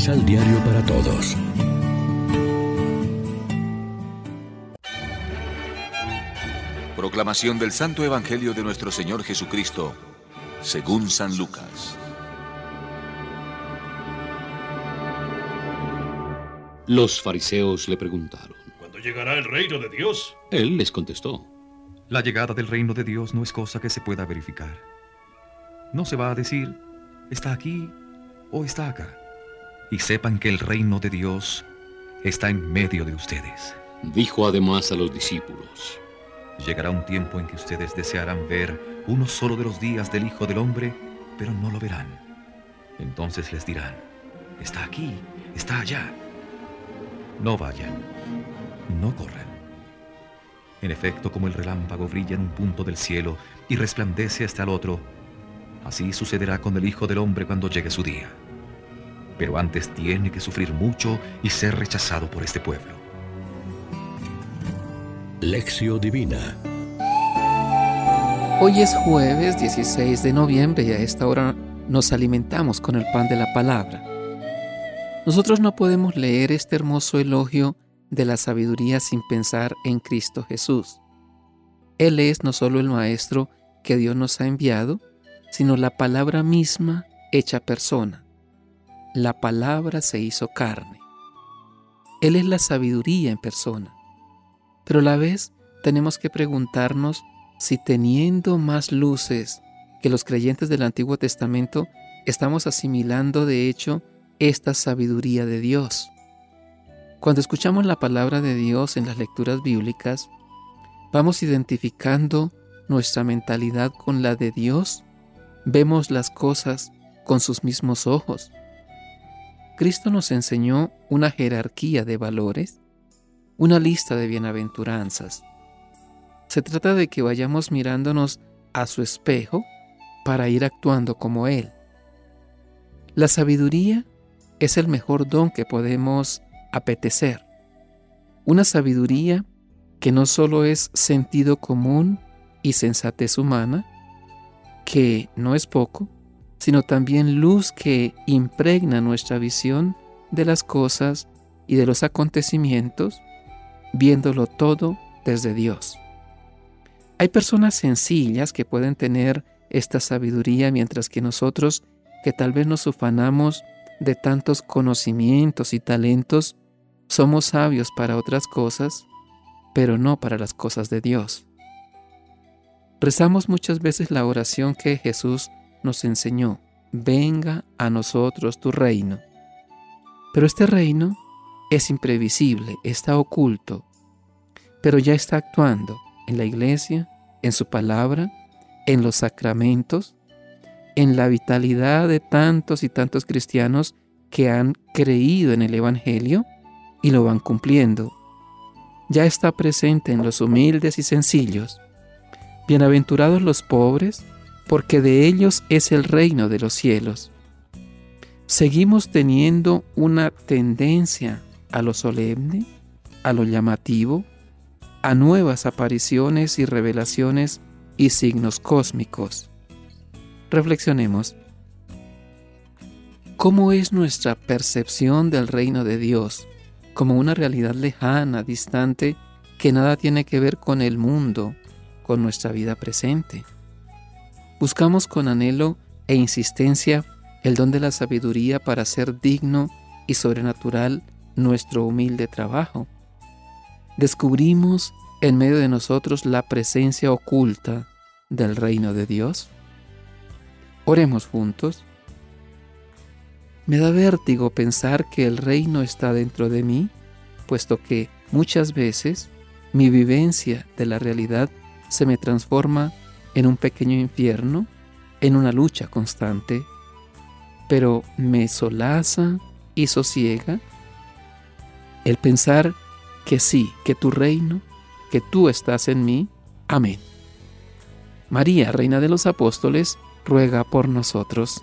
Misal Diario para Todos. Proclamación del Santo Evangelio de nuestro Señor Jesucristo, según San Lucas. Los fariseos le preguntaron. ¿Cuándo llegará el reino de Dios? Él les contestó. La llegada del reino de Dios no es cosa que se pueda verificar. No se va a decir, está aquí o está acá. Y sepan que el reino de Dios está en medio de ustedes. Dijo además a los discípulos. Llegará un tiempo en que ustedes desearán ver uno solo de los días del Hijo del Hombre, pero no lo verán. Entonces les dirán, está aquí, está allá. No vayan, no corran. En efecto, como el relámpago brilla en un punto del cielo y resplandece hasta el otro, así sucederá con el Hijo del Hombre cuando llegue su día. Pero antes tiene que sufrir mucho y ser rechazado por este pueblo. Lección Divina Hoy es jueves 16 de noviembre y a esta hora nos alimentamos con el pan de la palabra. Nosotros no podemos leer este hermoso elogio de la sabiduría sin pensar en Cristo Jesús. Él es no solo el Maestro que Dios nos ha enviado, sino la palabra misma hecha persona. La palabra se hizo carne. Él es la sabiduría en persona. Pero a la vez tenemos que preguntarnos si teniendo más luces que los creyentes del Antiguo Testamento, estamos asimilando de hecho esta sabiduría de Dios. Cuando escuchamos la palabra de Dios en las lecturas bíblicas, vamos identificando nuestra mentalidad con la de Dios, vemos las cosas con sus mismos ojos. Cristo nos enseñó una jerarquía de valores una lista de bienaventuranzas. Se trata de que vayamos mirándonos a su espejo para ir actuando como Él. La sabiduría es el mejor don que podemos apetecer. Una sabiduría que no solo es sentido común y sensatez humana, que no es poco, sino también luz que impregna nuestra visión de las cosas y de los acontecimientos viéndolo todo desde Dios. Hay personas sencillas que pueden tener esta sabiduría mientras que nosotros, que tal vez nos ufanamos de tantos conocimientos y talentos, somos sabios para otras cosas, pero no para las cosas de Dios. Rezamos muchas veces la oración que Jesús nos enseñó, venga a nosotros tu reino. Pero este reino es imprevisible, está oculto, pero ya está actuando en la iglesia, en su palabra, en los sacramentos, en la vitalidad de tantos y tantos cristianos que han creído en el Evangelio y lo van cumpliendo. Ya está presente en los humildes y sencillos. Bienaventurados los pobres, porque de ellos es el reino de los cielos. Seguimos teniendo una tendencia a lo solemne, a lo llamativo, a nuevas apariciones y revelaciones y signos cósmicos. Reflexionemos. ¿Cómo es nuestra percepción del reino de Dios como una realidad lejana, distante, que nada tiene que ver con el mundo, con nuestra vida presente? Buscamos con anhelo e insistencia el don de la sabiduría para ser digno y sobrenatural nuestro humilde trabajo. Descubrimos en medio de nosotros la presencia oculta del reino de Dios. Oremos juntos. Me da vértigo pensar que el reino está dentro de mí, puesto que muchas veces mi vivencia de la realidad se me transforma en un pequeño infierno, en una lucha constante, pero me solaza y sosiega el pensar que sí, que tu reino, que tú estás en mí. Amén. María, Reina de los Apóstoles, ruega por nosotros.